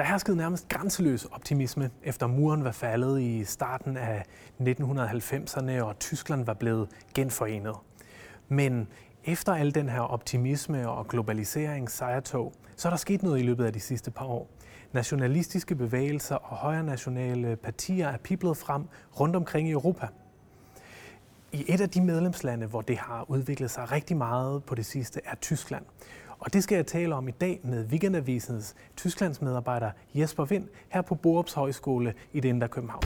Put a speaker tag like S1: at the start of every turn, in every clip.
S1: Der herskede nærmest grænseløs optimisme, efter muren var faldet i starten af 1990'erne, og Tyskland var blevet genforenet. Men efter al den her optimisme og globalisering sejrtog, så er der sket noget i løbet af de sidste par år. Nationalistiske bevægelser og højre nationale partier er piblet frem rundt omkring i Europa. I et af de medlemslande, hvor det har udviklet sig rigtig meget på det sidste, er Tyskland. Og det skal jeg tale om i dag med Weekendavisens Tysklands medarbejder Jesper Vind her på Borups Højskole i det Indre København.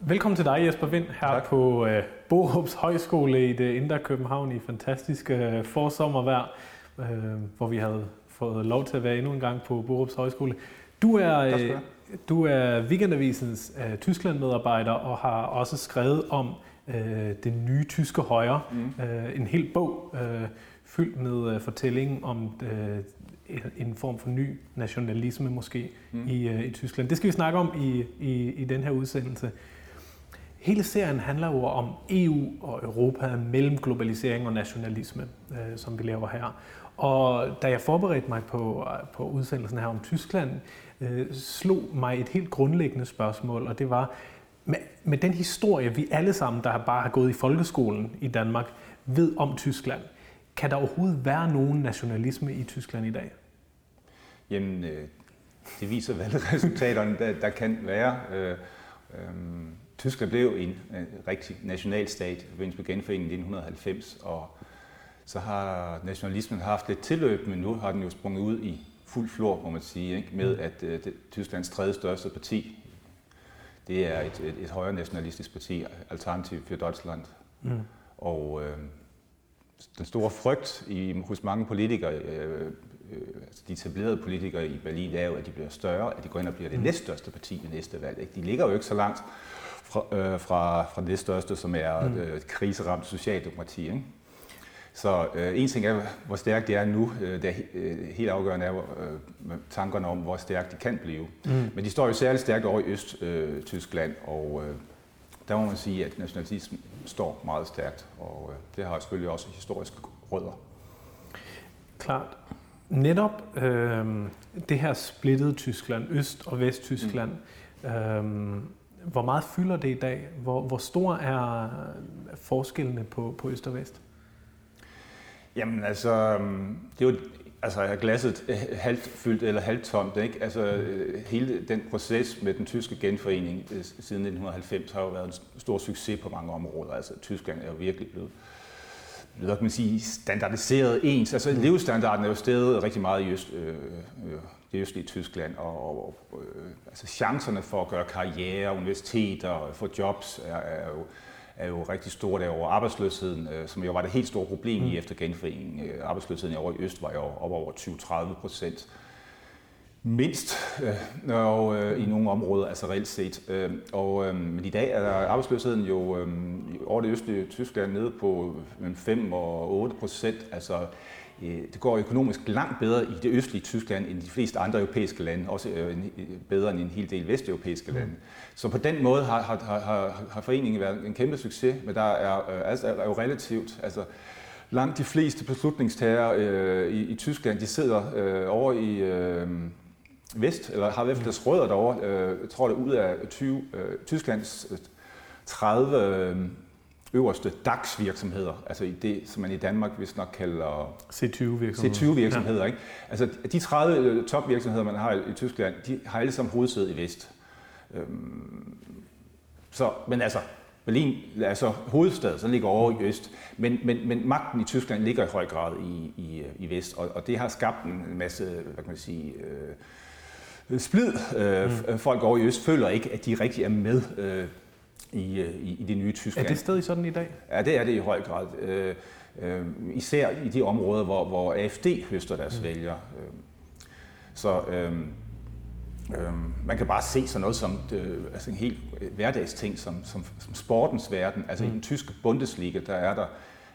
S1: Velkommen til dig, Jesper Vind, her tak. på uh, Borups Højskole i det Indre København i fantastiske uh, forsommervejr, uh, hvor vi havde fået lov til at være endnu en gang på Borups Højskole. Du er, uh, du er Weekendavisens uh, Tyskland-medarbejder og har også skrevet om uh, det nye tyske højre. Mm. Uh, en hel bog uh, fyldt med uh, fortællingen om uh, en form for ny nationalisme måske mm. i, uh, i Tyskland. Det skal vi snakke om i, i, i den her udsendelse. Hele serien handler jo om EU og Europa mellem globalisering og nationalisme, øh, som vi laver her. Og da jeg forberedte mig på, på udsendelsen her om Tyskland, øh, slog mig et helt grundlæggende spørgsmål, og det var, med, med den historie, vi alle sammen, der bare har gået i folkeskolen i Danmark, ved om Tyskland, kan der overhovedet være nogen nationalisme i Tyskland i dag?
S2: Jamen, øh, det viser valgresultaterne, der, der kan være. Øh, øh, Tyskland blev en, øh, rigtig nationalstat i forbindelse med genforeningen i 1990, og så har nationalismen haft lidt tilløb, men nu har den jo sprunget ud i fuld flor, må man sige, ikke? med mm. at uh, det, Tysklands tredje største parti, det er et, et, et højre nationalistisk parti, Alternativ für Deutschland. Mm. Og øh, den store frygt i, hos mange politikere, øh, øh, altså de etablerede politikere i Berlin, er jo, at de bliver større, at de går ind og bliver det mm. næststørste parti ved næste valg. Ikke? De ligger jo ikke så langt fra, øh, fra, fra det største, som er mm. øh, kriseramt socialdemokrati. Ikke? Så øh, en ting er, hvor stærkt det er nu. Øh, det er øh, helt afgørende er øh, tankerne om, hvor stærkt de kan blive. Mm. Men de står jo særligt stærkt over i Øst-Tyskland, øh, og øh, der må man sige, at nationalismen står meget stærkt, og øh, det har selvfølgelig også historiske rødder.
S1: Klart. Netop øh, det her splittede Tyskland, Øst- og Vesttyskland, mm. øh, hvor meget fylder det i dag? Hvor, hvor stor er forskellene på, på øst og vest?
S2: Jamen altså, øhm, det er jo altså, er glasset halvt fyldt eller halvt tomt. Ikke? Altså, mm. hele den proces med den tyske genforening øh, siden 1990 har jo været en stor succes på mange områder. Altså, Tyskland er jo virkelig blevet hvad kan man sige, standardiseret ens. Altså mm. levestandarden er jo stedet rigtig meget i øst, øh, øh, det østlige Tyskland, og, og øh, altså chancerne for at gøre karriere, universiteter, øh, få jobs er, er, jo, er jo rigtig store derovre. Arbejdsløsheden, øh, som jo var det helt store problem mm. i efter genforeningen, øh, arbejdsløsheden over i øst var jo op over 20-30 procent mindst øh, og, øh, i nogle områder, altså reelt set. Øh, og, øh, men i dag er arbejdsløsheden jo øh, over det østlige Tyskland nede på 5 og 8 procent. Altså, øh, det går økonomisk langt bedre i det østlige Tyskland end de fleste andre europæiske lande, også øh, bedre end en hel del vesteuropæiske lande. Mm. Så på den måde har, har, har, har foreningen været en kæmpe succes, men der er, øh, altså, er jo relativt, altså langt de fleste beslutningstagere øh, i, i Tyskland, de sidder øh, over i... Øh, vest, eller har i hvert fald deres rødder derovre. Øh, jeg tror, det ud af 20, øh, Tysklands 30 øh, øverste DAX-virksomheder, altså i det, som man i Danmark vist nok kalder
S1: C20-virksomheder.
S2: C20-virksomheder, ja. ikke? Altså de 30 topvirksomheder, man har i Tyskland, de har alle sammen hovedsæde i vest. Øhm, så, men altså, Berlin er altså hovedstad, så ligger over i øst, men, men, men magten i Tyskland ligger i høj grad i, i, i vest, og, og det har skabt en masse, hvad kan man sige, øh, splid. Øh, mm. Folk over i Øst føler ikke, at de rigtig er med øh, i, øh, i, i det nye Tyskland.
S1: Er det stadig sådan i dag?
S2: Ja, det er det i høj grad. Øh, øh, især i de områder, hvor, hvor AFD høster deres mm. vælgere. Øh, så øh, øh, man kan bare se sådan noget som øh, altså en helt hverdagsting, som, som, som sportens verden. Altså mm. i den tyske Bundesliga, der er der,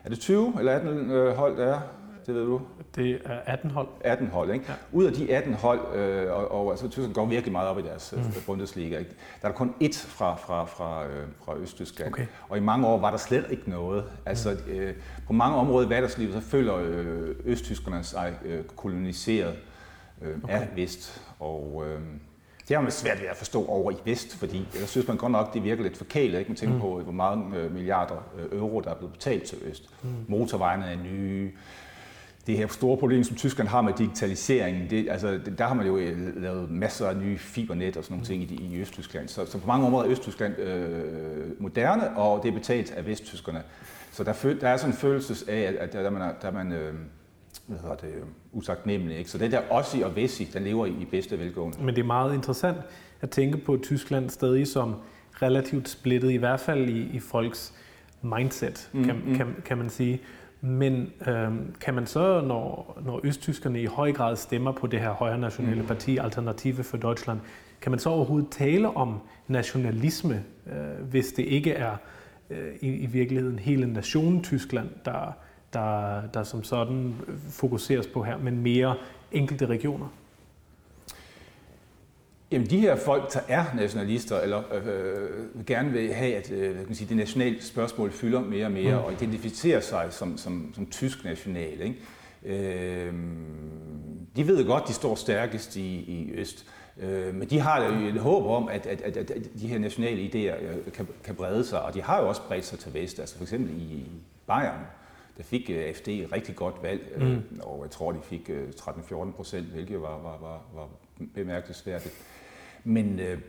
S2: er det 20 eller 18 øh, hold, der er? Det ved du?
S1: Det er 18 hold.
S2: 18 hold, ikke? Ja. Ud af de 18 hold, øh, og, og altså, Tyskland går virkelig meget op i deres mm. Bundesliga, ikke? der er der kun ét fra, fra, fra, øh, fra Østtyskland. Okay. Og i mange år var der slet ikke noget. Altså, mm. øh, på mange områder i hverdagslivet, så føler øh, østtyskerne sig øh, koloniseret øh, okay. af Vest. Og, øh, det har man svært ved at forstå over i vest, fordi jeg synes man godt nok, det virker lidt forkælet, ikke? Man tænker mm. på, hvor mange øh, milliarder øh, euro, der er blevet betalt til øst. Mm. Motorvejene er nye. Det her store problem, som Tyskland har med digitaliseringen, det, altså, der har man jo øh, lavet masser af nye fibernet og sådan nogle ting i, i Østtyskland. Så, så på mange områder er Østtyskland øh, moderne, og det er betalt af vesttyskerne. Så der, der er sådan en følelse af, at, at der, der man, der man øh, hvad hedder det, usagtnemmelig. Ikke? Så det der Ossi og Vessi, den lever i, bedste velgående.
S1: Men det er meget interessant at tænke på Tyskland stadig som relativt splittet, i hvert fald i, i folks mindset, mm, kan, mm. Kan, kan man sige. Men øhm, kan man så, når, når østtyskerne i høj grad stemmer på det her højre nationale mm. parti, Alternative for Deutschland, kan man så overhovedet tale om nationalisme, øh, hvis det ikke er øh, i, i virkeligheden hele nationen Tyskland, der, der, der som sådan fokuseres på her, men mere enkelte regioner?
S2: Jamen de her folk, der er nationalister, eller øh, gerne vil have, at øh, kan sige, det nationale spørgsmål fylder mere og mere, mm. og identificerer sig som, som, som tysk national. Ikke? Øh, de ved godt, de står stærkest i, i Øst, øh, men de har jo et håb om, at, at, at, at de her nationale idéer øh, kan, kan brede sig, og de har jo også bredt sig til Vest, altså for eksempel i Bayern der fik øh, AFD et rigtig godt valg, øh, mm. og jeg tror, de fik uh, øh, 13-14 procent, hvilket var, var, var, var bemærkelsesværdigt. Men, uh,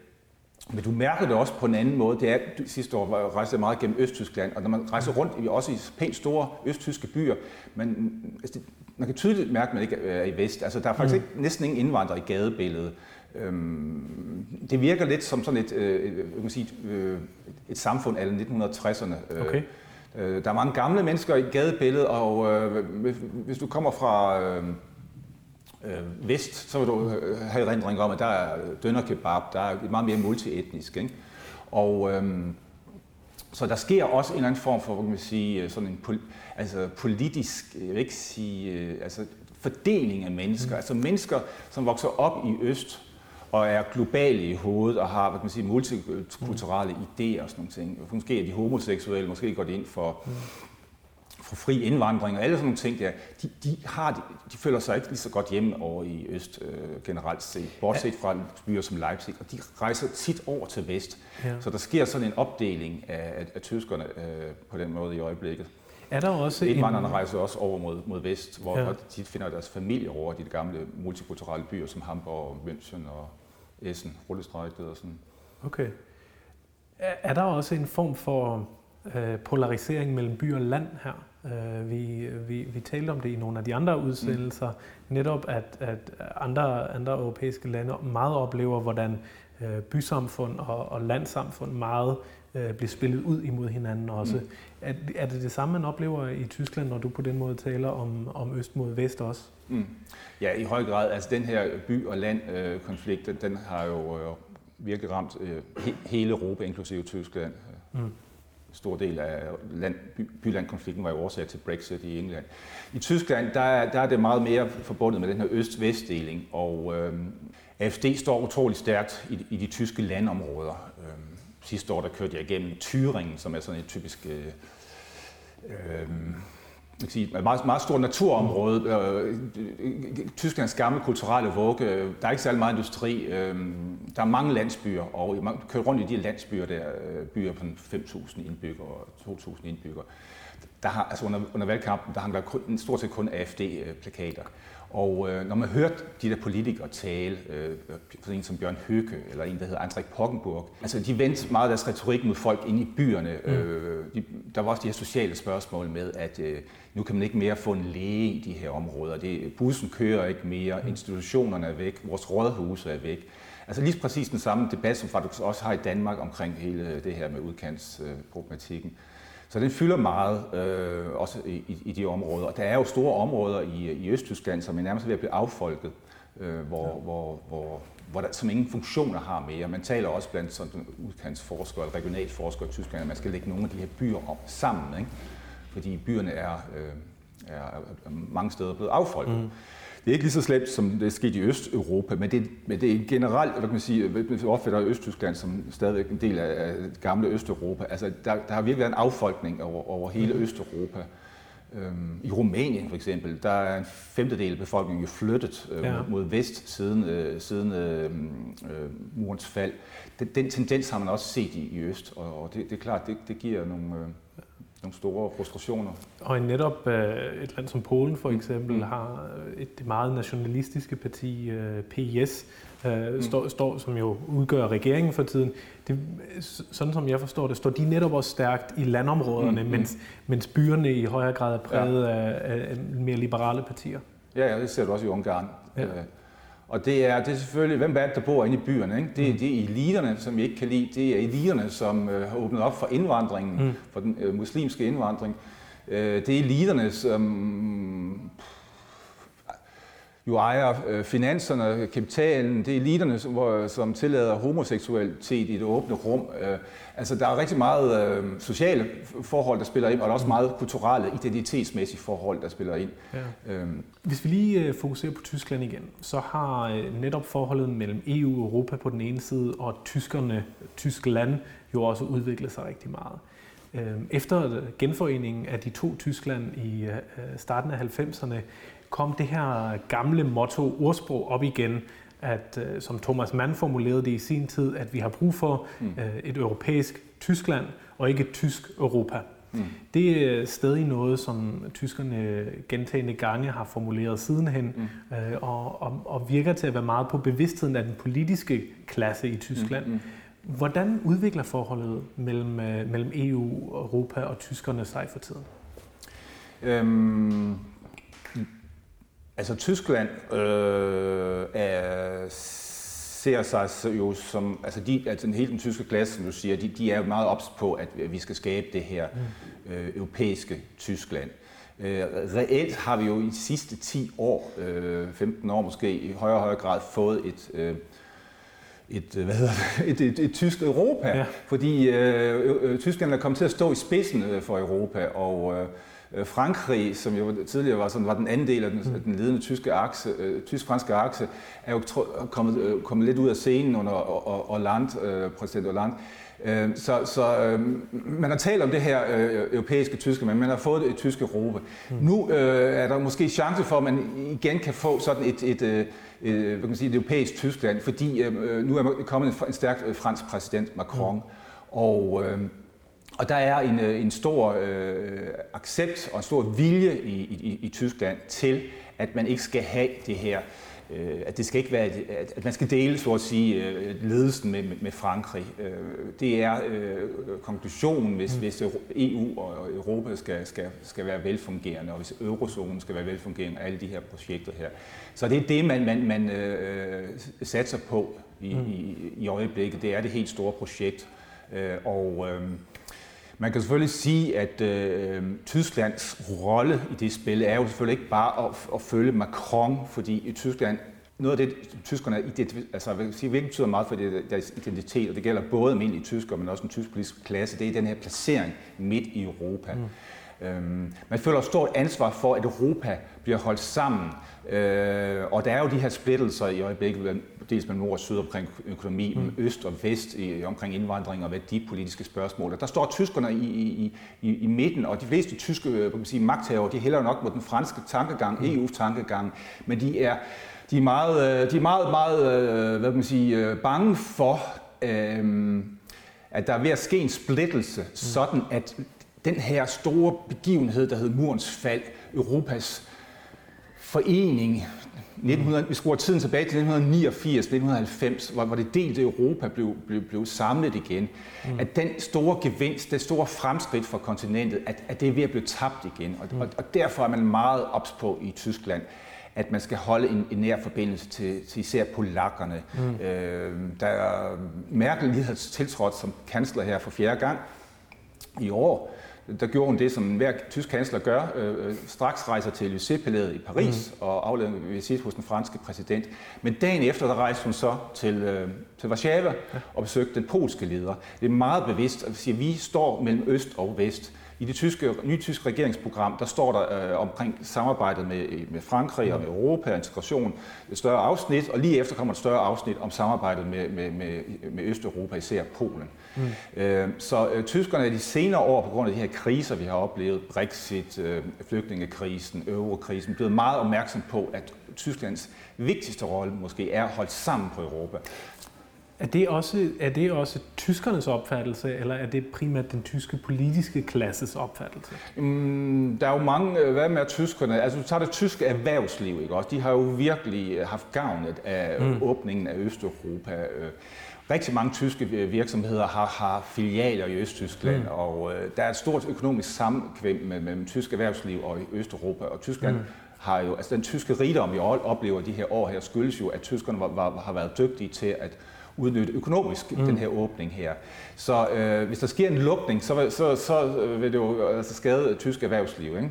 S2: men du mærker det også på en anden måde. Det er, sidste år rejste jeg meget gennem Østtyskland, og når man rejser rundt i også i pænt store østtyske byer, man, altså man kan tydeligt mærke, at man ikke er i vest. Altså, der er faktisk mm. ikke, næsten ingen indvandrere i gadebilledet. Øhm, det virker lidt som sådan et, øh, kan sige, øh, et samfund af 1960'erne. Øh, okay. Øh, der er mange gamle mennesker i gadebilledet, og øh, hvis du kommer fra øh, øh, vest, så vil du øh, have erindring om, at der er dønnerkebab, der er meget mere multietnisk. Ikke? Og øh, så der sker også en eller anden form for, kan man sige, sådan en pol, altså politisk, jeg vil ikke sige, øh, altså fordeling af mennesker. Mm. Altså mennesker, som vokser op i øst, og er globale i hovedet og har hvad kan man sige, multikulturelle mm. idéer og sådan nogle ting. Måske er de homoseksuelle, måske går de ind for, mm. For fri indvandring og alle sådan nogle ting der. De, de, har, de, føler sig ikke lige så godt hjemme over i Øst øh, generelt set, bortset fra byer som Leipzig, og de rejser tit over til Vest. Ja. Så der sker sådan en opdeling af, af, af tyskerne øh, på den måde i øjeblikket.
S1: Er der også
S2: Indvandrerne en... rejser også over mod, mod vest, hvor ja. de finder deres familie over de gamle multikulturelle byer som Hamburg og München og Essen, rullestrækket og sådan.
S1: Okay. Er der også en form for øh, polarisering mellem by og land her? Øh, vi, vi, vi talte om det i nogle af de andre udsendelser, mm. netop at, at andre, andre europæiske lande meget oplever, hvordan øh, bysamfund og, og landsamfund meget øh, bliver spillet ud imod hinanden også. Mm. Er, er det det samme, man oplever i Tyskland, når du på den måde taler om, om øst mod vest også? Mm.
S2: Ja, i høj grad. Altså den her by- og land-konflikt, øh, den har jo øh, virkelig ramt øh, he, hele Europa, inklusive Tyskland. Mm. Stor del af land, by, bylandkonflikten var jo årsag til Brexit i England. I Tyskland, der er, der er det meget mere forbundet med den her øst-vest-deling, og øh, AFD står utrolig stærkt i, i de tyske landområder. Øh, sidste år, der kørte jeg igennem Thüringen, som er sådan et typisk... Øh, øh, jeg sige, et meget, meget stort naturområde. Øh, Tysklands gamle kulturelle vugge. Der er ikke særlig meget industri. Øh, der er mange landsbyer, og man kører rundt i de landsbyer der, øh, byer på 5.000 indbyggere og 2.000 indbyggere. Der har, altså under, under valgkampen, der hang der kun, stort set kun AFD-plakater. Og øh, når man hørte de der politikere tale, øh, for en som Bjørn Høke, eller en, der hedder Andrik Pockenburg, altså de vendte meget af deres retorik mod folk inde i byerne. Mm. Øh, de, der var også de her sociale spørgsmål med, at øh, nu kan man ikke mere få en læge i de her områder. Det, bussen kører ikke mere, mm. institutionerne er væk, vores rådhuse er væk. Altså lige præcis den samme debat, som faktisk også har i Danmark omkring hele det her med udkantsproblematikken. Øh, så den fylder meget, øh, også i, i, de områder. Og der er jo store områder i, i Østtyskland, som er nærmest ved at blive affolket, øh, hvor, ja. hvor, hvor, hvor der, som ingen funktioner har mere. Man taler også blandt sådan udkantsforskere eller regionalforskere i Tyskland, at man skal lægge nogle af de her byer op sammen, ikke? fordi byerne er, øh, er mange steder blevet affolket. Mm. Det er ikke lige så slemt, som det er sket i Østeuropa, men det, men det er generelt, hvad kan man sige, vi opfatter Østtyskland som stadigvæk en del af det gamle Østeuropa. Altså, der, der har virkelig været en affolkning over, over hele Østeuropa. Øhm, I Rumænien for eksempel, der er en femtedel af befolkningen jo flyttet øh, ja. mod vest siden, øh, siden øh, øh, murens fald. Den, den tendens har man også set i, i øst, og, og det, det er klart, det, det giver nogle, øh, nogle store frustrationer.
S1: Og netop øh, et land som Polen for eksempel mm. har et meget nationalistiske parti, øh, PIS, øh, mm. står, står, som jo udgør regeringen for tiden. Det, sådan som jeg forstår det, står de netop også stærkt i landområderne, mm. mens, mens byerne i højere grad er præget ja. af, af mere liberale partier.
S2: Ja, ja, det ser du også i Ungarn. Ja. Og det er, det er selvfølgelig, hvem er det, der bor inde i byerne? Ikke? Det, mm. det er eliterne, som vi ikke kan lide. Det er eliterne, som øh, har åbnet op for indvandringen, mm. for den øh, muslimske indvandring. Øh, det er eliterne, som jo ejer øh, finanserne, kapitalen. Det er eliterne, som, hvor, som tillader homoseksualitet i det åbne rum. Øh, altså, der er rigtig meget øh, sociale forhold, der spiller ind, og der er også meget kulturelle, identitetsmæssige forhold, der spiller ind. Ja.
S1: Øhm. Hvis vi lige øh, fokuserer på Tyskland igen, så har øh, netop forholdet mellem EU og Europa på den ene side, og tyskerne, Tyskland, jo også udviklet sig rigtig meget. Efter genforeningen af de to Tyskland i starten af 90'erne, kom det her gamle motto, ordsprog op igen, at, øh, som Thomas Mann formulerede det i sin tid, at vi har brug for mm. øh, et europæisk Tyskland og ikke et tysk Europa. Mm. Det er stadig noget, som tyskerne gentagende gange har formuleret sidenhen, mm. øh, og, og, og virker til at være meget på bevidstheden af den politiske klasse i Tyskland. Mm. Mm. Hvordan udvikler forholdet mellem, øh, mellem EU, Europa og tyskerne sig for tiden? Øhm,
S2: Altså Tyskland øh, er, ser sig jo som, altså, de, altså hele den tyske klasse, som du siger, de, de er jo meget ops på, at vi skal skabe det her mm. øh, europæiske Tyskland. Øh, reelt har vi jo i de sidste 10 år, øh, 15 år måske, i højere og højere grad fået et, øh, et, hvad hedder det, et, et, et tysk Europa, ja. fordi øh, øh, Tyskland er kommet til at stå i spidsen øh, for Europa, og øh, Øh, Frankrig, som jo tidligere var, sådan, var den anden del af den, mm. den ledende tyske akse, øh, tysk-franske akse, er jo kommet, øh, kommet lidt ud af scenen under Hollande, øh, præsident Hollande. Øh, så, så øh, man har talt om det her øh, europæiske tyske, men man har fået et tysk Europa. Mm. Nu øh, er der måske chance for, at man igen kan få sådan et, et, et, et, hvad kan man sige, et europæisk Tyskland, fordi øh, nu er kommet en, en stærk fransk præsident, Macron, mm. og øh, og der er en, øh, en stor øh, accept og en stor vilje i, i, i Tyskland til, at man ikke skal have det her, øh, at det skal ikke være, at man skal dele, så at sige, øh, ledelsen med, med Frankrig. Øh, det er øh, konklusionen, hvis, mm. hvis EU og Europa skal, skal, skal være velfungerende, og hvis eurozonen skal være velfungerende, alle de her projekter her. Så det er det, man, man, man øh, satser på i, mm. i, i øjeblikket. Det er det helt store projekt. Øh, og øh, man kan selvfølgelig sige, at øh, Tysklands rolle i det spil er jo selvfølgelig ikke bare at, at følge Macron, fordi i Tyskland noget af det, tyskerne altså, vil sige, virkelig betyder meget for deres identitet, og det gælder både almindelige tyskere, men også en tysk politisk klasse, det er den her placering midt i Europa. Mm. Øhm, man føler et stort ansvar for, at Europa bliver holdt sammen, øh, og der er jo de her splittelser i øjeblikket dels mellem nord og syd omkring økonomi, mm. øst og vest i, omkring indvandring og værdipolitiske spørgsmål. Og der står tyskerne i, i, i, i midten, og de fleste tyske øh, kan man sige, magthavere, de hælder nok mod den franske tankegang, mm. EU's tankegang, men de er, de er meget, øh, de er meget, meget øh, hvad man sige, bange for, at der er ved at ske en splittelse, mm. sådan at den her store begivenhed, der hed Murens fald, Europas forening, 1900, vi skruer tiden tilbage til 1989-1990, hvor, hvor det delte Europa blev, blev, blev samlet igen, mm. at den store gevinst, det store fremskridt for kontinentet, at, at det er ved at blive tabt igen. Og, mm. og, og derfor er man meget ops på i Tyskland, at man skal holde en, en nær forbindelse til, til især polakkerne. Mm. Øh, da Merkel lige havde tiltrådt som kansler her for fjerde gang i år, der gjorde hun det, som hver tysk kansler gør, øh, øh straks rejser til Élysée-palæet i Paris mm. og afleder en visit hos den franske præsident. Men dagen efter, der rejste hun så til, øh, til Warszawa ja. og besøgte den polske leder. Det er meget bevidst, at sige, at vi står mellem øst og vest. I det tyske, nye tyske regeringsprogram, der står der øh, omkring samarbejdet med, med Frankrig og med Europa, integration, et større afsnit, og lige efter kommer et større afsnit om samarbejdet med, med, med, med Østeuropa, især Polen. Mm. Øh, så øh, tyskerne er de senere år, på grund af de her kriser, vi har oplevet, Brexit, øh, flygtningekrisen, eurokrisen, blevet meget opmærksom på, at Tysklands vigtigste rolle måske er at holde sammen på Europa.
S1: Er det, også, er det også tyskernes opfattelse, eller er det primært den tyske politiske klasses opfattelse?
S2: Mm, der er jo mange, øh, hvad med tyskerne, altså du tager det tyske erhvervsliv, ikke også? De har jo virkelig øh, haft gavn af mm. åbningen af Østeuropa. Øh, rigtig mange tyske virksomheder har, har filialer i Østtyskland, mm. og øh, der er et stort økonomisk sammenkvem mellem, mellem tysk erhvervsliv og Østeuropa, og Tyskland mm. har jo, altså den tyske rigdom, vi oplever de her år her, skyldes jo, at tyskerne var, var, har været dygtige til at udnytte økonomisk mm. den her åbning her. Så øh, hvis der sker en lukning, så, så, så vil det jo altså skade tysk erhvervsliv. Ikke?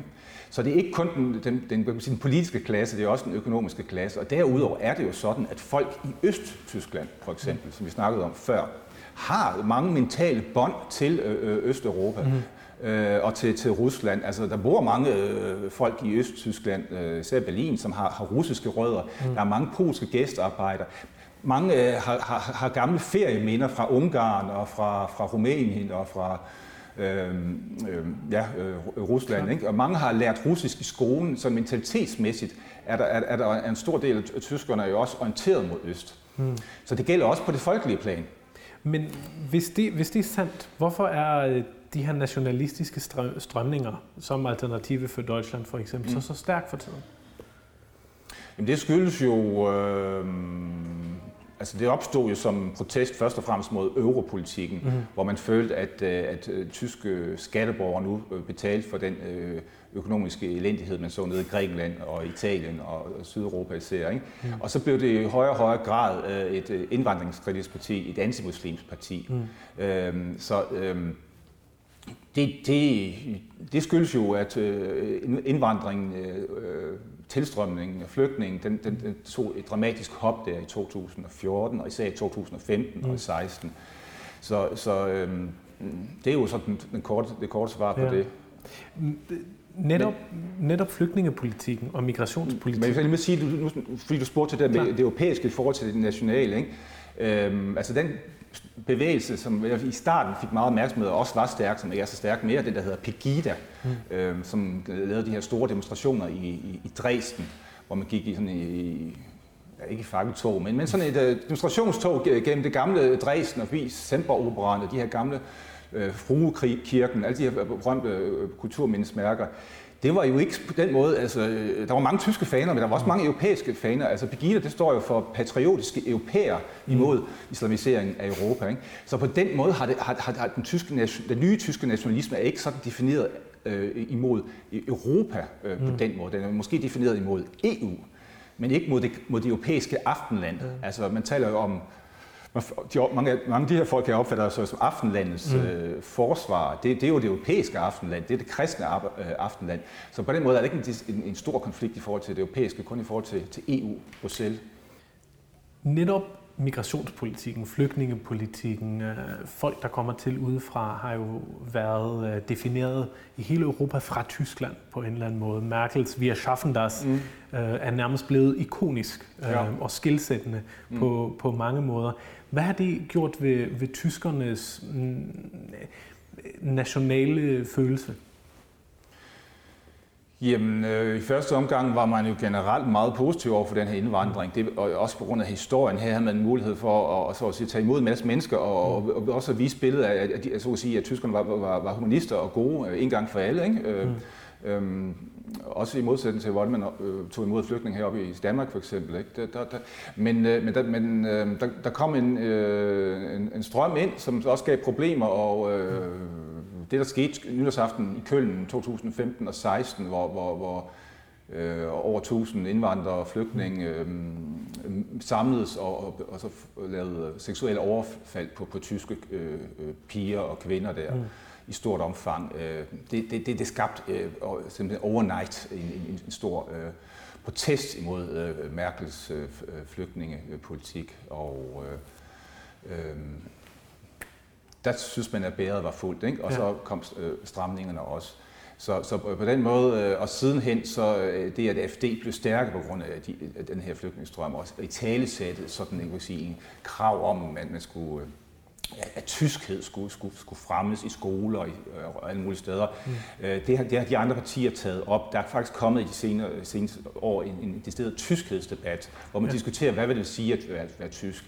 S2: Så det er ikke kun den, den, den, den politiske klasse, det er også den økonomiske klasse. Og derudover er det jo sådan, at folk i Øst-Tyskland, for eksempel, mm. som vi snakkede om før, har mange mentale bånd til Østeuropa. Mm. Øh, og til, til Rusland. Altså, der bor mange øh, folk i Østtyskland, øh, især Berlin, som har, har russiske rødder. Mm. Der er mange polske gæstearbejdere. Mange øh, har, har, har gamle ferieminder fra Ungarn og fra, fra Rumænien og fra øh, øh, ja, øh, Rusland. Ikke? Og mange har lært russisk i skolen, så mentalitetsmæssigt er der, er, er der en stor del af tyskerne jo også orienteret mod øst. Hmm. Så det gælder også på det folkelige plan.
S1: Men hvis det, hvis det er sandt, hvorfor er øh, de her nationalistiske strømninger, som Alternative for Deutschland for eksempel, mm. så så stærkt for tiden?
S2: Jamen det skyldes jo øh, Altså det opstod jo som protest først og fremmest mod europolitikken, mm. hvor man følte, at, øh, at, øh, tyske skatteborgere nu øh, betalte for den økonomiske elendighed, man så nede i Grækenland og Italien og Sydeuropa især. Ikke? Mm. Og så blev det i højere og højere grad et indvandringskritisk parti, et antimuslimsk parti. Mm. Øhm, så øhm, det, det, det skyldes jo, at indvandringen øh, tilstrømningen af flygtninge, den, den, den tog et dramatisk hop der i 2014, og især i 2015 mm. og 2016. Så, så øhm, det er jo sådan den korte, det korte svar på ja. det.
S1: Netop, men, netop flygtningepolitikken og migrationspolitikken.
S2: Men jeg vil sige, du, nu, fordi du spurgte til det, med det europæiske i forhold til det nationale, ikke? Øhm, altså den bevægelse, som i starten fik meget opmærksomhed og også var stærk, som ikke er så stærk mere, det der hedder Pegida, mm. øh, som lavede de her store demonstrationer i, i, i Dresden, hvor man gik i sådan i, ja, ikke i fakkeltog, men, men sådan et uh, demonstrationstog gennem det gamle Dresden og forbi Semperoperaen og de her gamle øh, Fruekirken, alle de her berømte øh, kulturmindesmærker det var jo ikke på den måde, altså, der var mange tyske faner, men der var også mange europæiske faner. Altså Pegida, det står jo for patriotiske europæer imod mm. islamiseringen af Europa. Ikke? Så på den måde har, det, har, har, har den, tyske, den nye tyske nationalisme er ikke sådan defineret øh, imod Europa øh, på mm. den måde. Den er måske defineret imod EU, men ikke mod det, mod det europæiske aftenland. Mm. Altså man taler jo om de, mange, mange af de her folk, jeg opfatter så som aftenlandets mm. øh, forsvar, det, det er jo det europæiske aftenland, det er det kristne øh, aftenland. Så på den måde er det ikke en, en, en stor konflikt i forhold til det europæiske, kun i forhold til, til EU, Bruxelles.
S1: Netop migrationspolitikken, flygtningepolitikken, øh, folk, der kommer til udefra, har jo været øh, defineret i hele Europa fra Tyskland på en eller anden måde. Merkels Wir schaffen das mm. er nærmest blevet ikonisk ja. og skilsættende mm. på, på mange måder. Hvad har det gjort ved, ved tyskernes mm, nationale følelse?
S2: Jamen, øh, i første omgang var man jo generelt meget positiv over for den her indvandring. Det, og også på grund af historien. Her havde man mulighed for at, så at sige, tage imod en masse mennesker, og, og, og også at vise billedet af, at, at, så at, sige, at tyskerne var, var, var humanister og gode øh, en gang for alle. Ikke? Øh, mm. Øhm, også i modsætning til, hvordan man øh, tog imod flygtninge heroppe i Danmark for eksempel. Ikke? Der, der, der, men øh, men, der, men øh, der, der kom en, øh, en, en strøm ind, som også gav problemer, og øh, det der skete nytårsaften i Køln 2015 og 16, hvor, hvor, hvor øh, over 1000 indvandrere og flygtninge øh, samledes og, og, og så lavede seksuelle overfald på, på tyske øh, øh piger og kvinder der. Mm i stort omfang. Øh, det, det, det, det skabte øh, simpelthen overnight en, en, en stor øh, protest imod øh, Merkels øh, flygtningepolitik. Og, øh, øh, der synes man, at bæret var fuldt, ikke? og ja. så kom øh, stramningerne også. Så, så på den måde, og sidenhen, så det, at FD blev stærke på grund af, de, af den her flygtningstrøm, og i talesættet sådan en, sige, en krav om, at man skulle at tyskhed skulle, skulle, skulle fremmes i skoler og, i, og alle mulige steder. Mm. Det, har, det har de andre partier taget op. Der er faktisk kommet i de senere, seneste år en, en decideret tyskhedsdebat, hvor man ja. diskuterer, hvad vil det sige at være, at være tysk.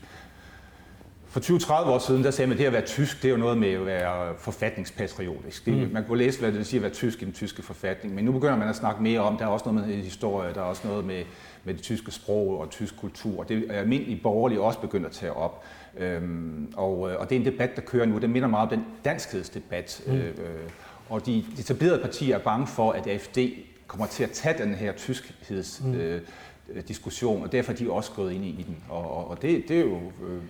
S2: For 20-30 år siden, der sagde man, at det at være tysk, det er jo noget med at være forfatningspatriotisk. Det, mm. Man kunne læse, hvad det vil sige at være tysk i den tyske forfatning, men nu begynder man at snakke mere om, der er også noget med historie, der er også noget med, med det tyske sprog og tysk kultur, og det er almindelige borgerlige også begyndt at tage op. Øhm, og, øh, og det er en debat, der kører nu. Den minder meget om den danskhedsdebat. Mm. Øh, og de, de etablerede partier er bange for, at AFD kommer til at tage den her tyskheds... Mm. diskussion, og derfor er de også gået ind i den. Og, og, og det, det er jo øh,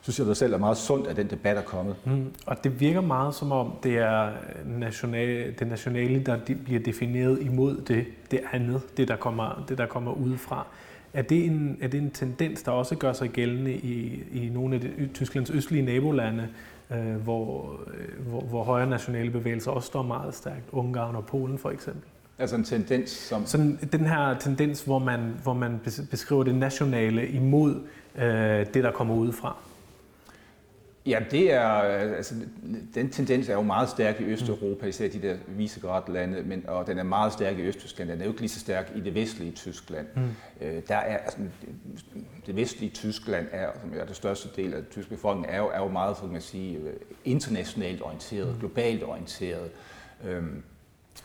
S2: synes jeg da selv er meget sundt, at den debat er kommet. Mm.
S1: Og det virker meget som om, det er national, det nationale, der bliver defineret imod det, det andet, det der kommer, det, der kommer udefra. Er det, en, er det en tendens, der også gør sig gældende i, i nogle af de, Tysklands østlige nabolande, øh, hvor, øh, hvor, hvor højre nationale bevægelser også står meget stærkt, Ungarn og Polen for eksempel?
S2: Altså en tendens som...
S1: Sådan den her tendens, hvor man, hvor man beskriver det nationale imod øh, det, der kommer udefra.
S2: Ja, det er, altså, den tendens er jo meget stærk i Østeuropa, især de der Visegrad-lande, men, og den er meget stærk i Østtyskland. Den er jo ikke lige så stærk i det vestlige Tyskland. Mm. Øh, der er, altså, det vestlige Tyskland, er, som er det største del af den tyske befolkning, er jo, er jo meget, så kan man sige, øh, internationalt orienteret, mm. globalt orienteret. Øhm,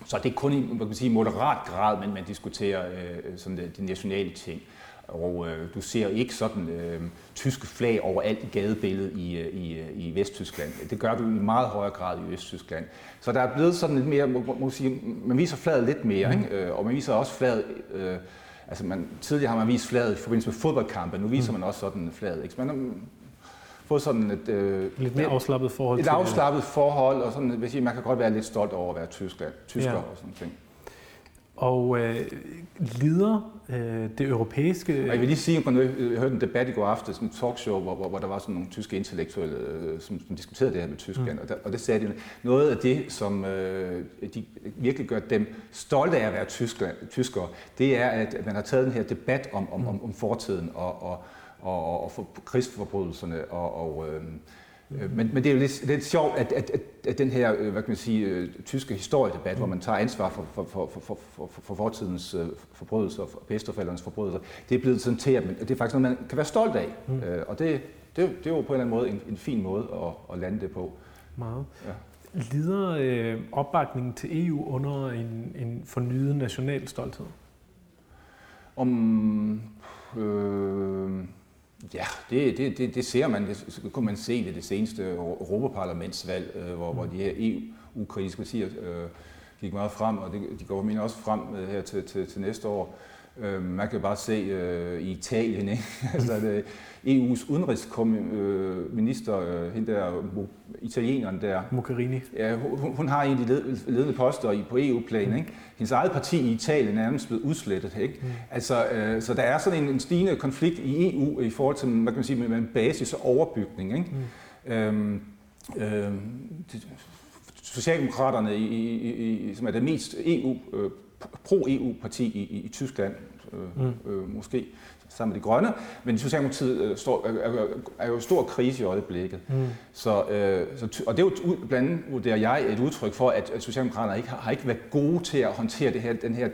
S2: så det er kun i man kan sige, moderat grad, men man diskuterer øh, sådan de, de nationale ting. Og øh, du ser ikke sådan øh, tyske flag overalt i gadebilledet i, øh, i, øh, i Vesttyskland. Det gør du i meget højere grad i Østtyskland. Så der er blevet sådan lidt mere, må, må sige, man viser flaget lidt mere, mm. ikke? Øh, og man viser også flaget, øh, altså man, tidligere har man vist flaget i forbindelse med fodboldkampe, nu viser mm. man også sådan flaget. Ikke? Man har fået sådan et...
S1: Øh, lidt mere afslappet forhold.
S2: Et afslappet forhold, og sådan, vil sige, man kan godt være lidt stolt over at være tysker, tysker ja. og sådan ting.
S1: Og øh, lider øh, det europæiske...
S2: Og jeg vil lige sige, at jeg hørte en debat i går aftes, en talkshow, hvor, hvor, hvor der var sådan nogle tyske intellektuelle, øh, som, som diskuterede det her med Tyskland. Mm. Og, der, og det sagde de, noget af det, som øh, de virkelig gør dem stolte af at være tyskland, tyskere, det er, at man har taget den her debat om, om, om, om fortiden og, og, og, og for krigsforbrydelserne og, og øh, Øh, men, men det er jo lidt, lidt sjovt, at, at, at, at den her øh, hvad kan man sige, øh, tyske historiedebat, mm. hvor man tager ansvar for, for, for, for, for, for, for fortidens forbrydelser og bedsteforældrenes forbrydelser, det er blevet sådan til, at det er faktisk noget, man kan være stolt af. Mm. og det, det, det er jo på en eller anden måde en, en fin måde at, at lande det på.
S1: Meget. Ja. Lider øh, opbakningen til EU under en, en fornyet national stolthed?
S2: Om... Øh, Ja, det, det, det, det ser man. Det, kunne man se ved det seneste Europaparlamentsvalg, øh, hvor, hvor de her EU-kritiske partier øh, gik meget frem, og det, de går min også frem øh, her til, til, til næste år. Øh, man kan bare se øh, i Italien, ikke? altså, det, EU's udenrigsminister, øh, hende der, italieneren der.
S1: Mogherini.
S2: Ja, hun, hun har en af de ledende poster i, på EU-plan. Ikke? Hendes eget parti i Italien er nærmest blevet udslettet. Ikke? Mm. Altså, øh, så der er sådan en, en stigende konflikt i EU i forhold til, hvad kan man sige, med, med basis og overbygning. Ikke? Mm. Øhm, øhm, Socialdemokraterne, i, i, i, som er det mest EU, øh, pro-EU-parti i, i, i Tyskland, øh, mm. øh, måske sammen med de grønne, men Socialdemokratiet øh, står, er, er jo stor krise i øjeblikket. Mm. Så, øh, så, og det er jo blandt andet, vurderer jeg, et udtryk for, at, at Socialdemokraterne ikke har, har ikke været gode til at håndtere det her, den her,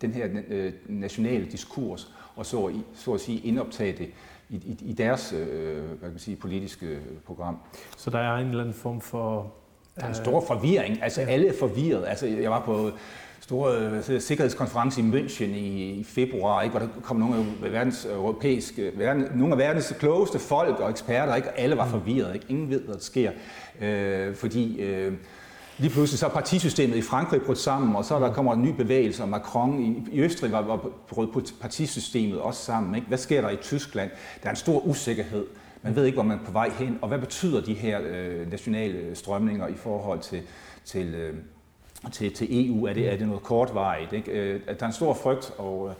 S2: den her øh, nationale diskurs, og så, så at sige indoptage det i, i, i deres øh, hvad kan man sige, politiske program.
S1: Så der er en eller anden form for...
S2: Der er en stor forvirring. Altså ja. alle er forvirret. Altså jeg var på store øh, sikkerhedskonference i München i, i februar, ikke, hvor der kom nogle af verdens europæiske, verden, nogle af verdens klogeste folk og eksperter, ikke, og alle var mm. forvirret. Ikke? Ingen ved, hvad der sker. Øh, fordi øh, lige pludselig så er partisystemet i Frankrig brudt sammen, og så der mm. kommer en ny bevægelse, og Macron i, i Østrig var, var brudt partisystemet også sammen. Ikke? Hvad sker der i Tyskland? Der er en stor usikkerhed. Man ved ikke, hvor man er på vej hen, og hvad betyder de her øh, nationale strømninger i forhold til, til øh, til, til EU? Er det, er det noget kortvarigt? Ikke? Øh, der er en stor frygt og, øh,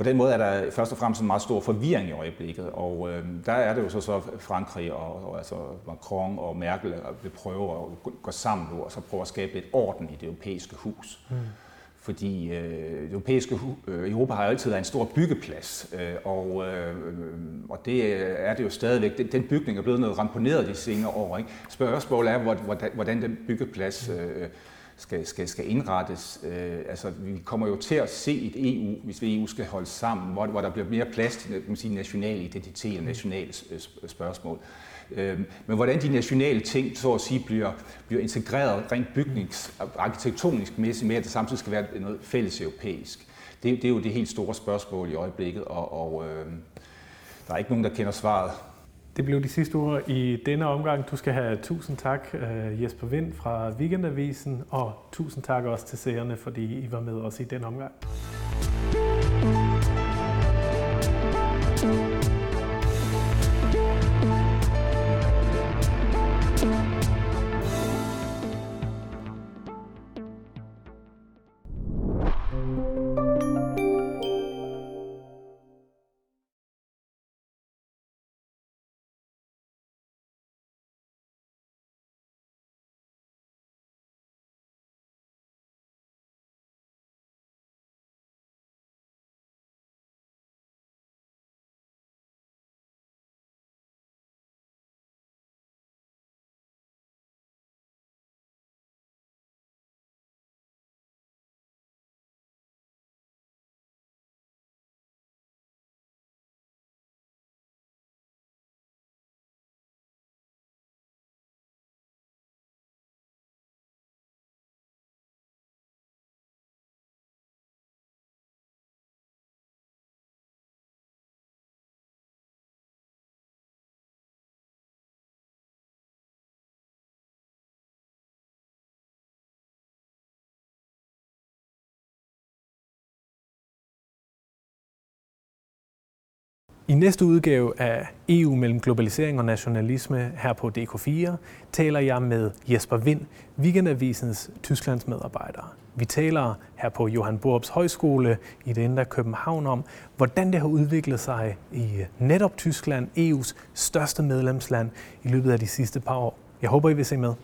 S2: på den måde er der først og fremmest en meget stor forvirring i øjeblikket, og øh, der er det jo så, så Frankrig og, og altså Macron og Merkel vil prøve at gå sammen nu og så prøve at skabe lidt orden i det europæiske hus. Mm. Fordi øh, europæiske øh, Europa har altid været en stor byggeplads, øh, og, øh, og det er det jo stadigvæk. Den, den bygning er blevet noget ramponeret de senere år. Ikke? Spørgsmålet er, hvordan, hvordan den byggeplads øh, skal, skal, skal indrettes. Øh, altså, vi kommer jo til at se et EU, hvis EU skal holde sammen, hvor, hvor der bliver mere plads til kan man sige, national identitet og nationale spørgsmål. Øh, men hvordan de nationale ting så at sige bliver, bliver integreret rent bygnings- og arkitektonisk mæssigt med, at det samtidig skal være noget fælles europæisk. Det, det er jo det helt store spørgsmål i øjeblikket, og, og øh, der er ikke nogen, der kender svaret.
S1: Det blev de sidste ord i denne omgang. Du skal have tusind tak, øh, Jesper Vind fra Weekendavisen, og tusind tak også til seerne, fordi I var med os i den omgang. I næste udgave af EU mellem globalisering og nationalisme her på DK4 taler jeg med Jesper Vind, Weekendavisens Tysklands medarbejder. Vi taler her på Johan Borups Højskole i det indre København om, hvordan det har udviklet sig i netop Tyskland, EU's største medlemsland, i løbet af de sidste par år. Jeg håber, I vil se med.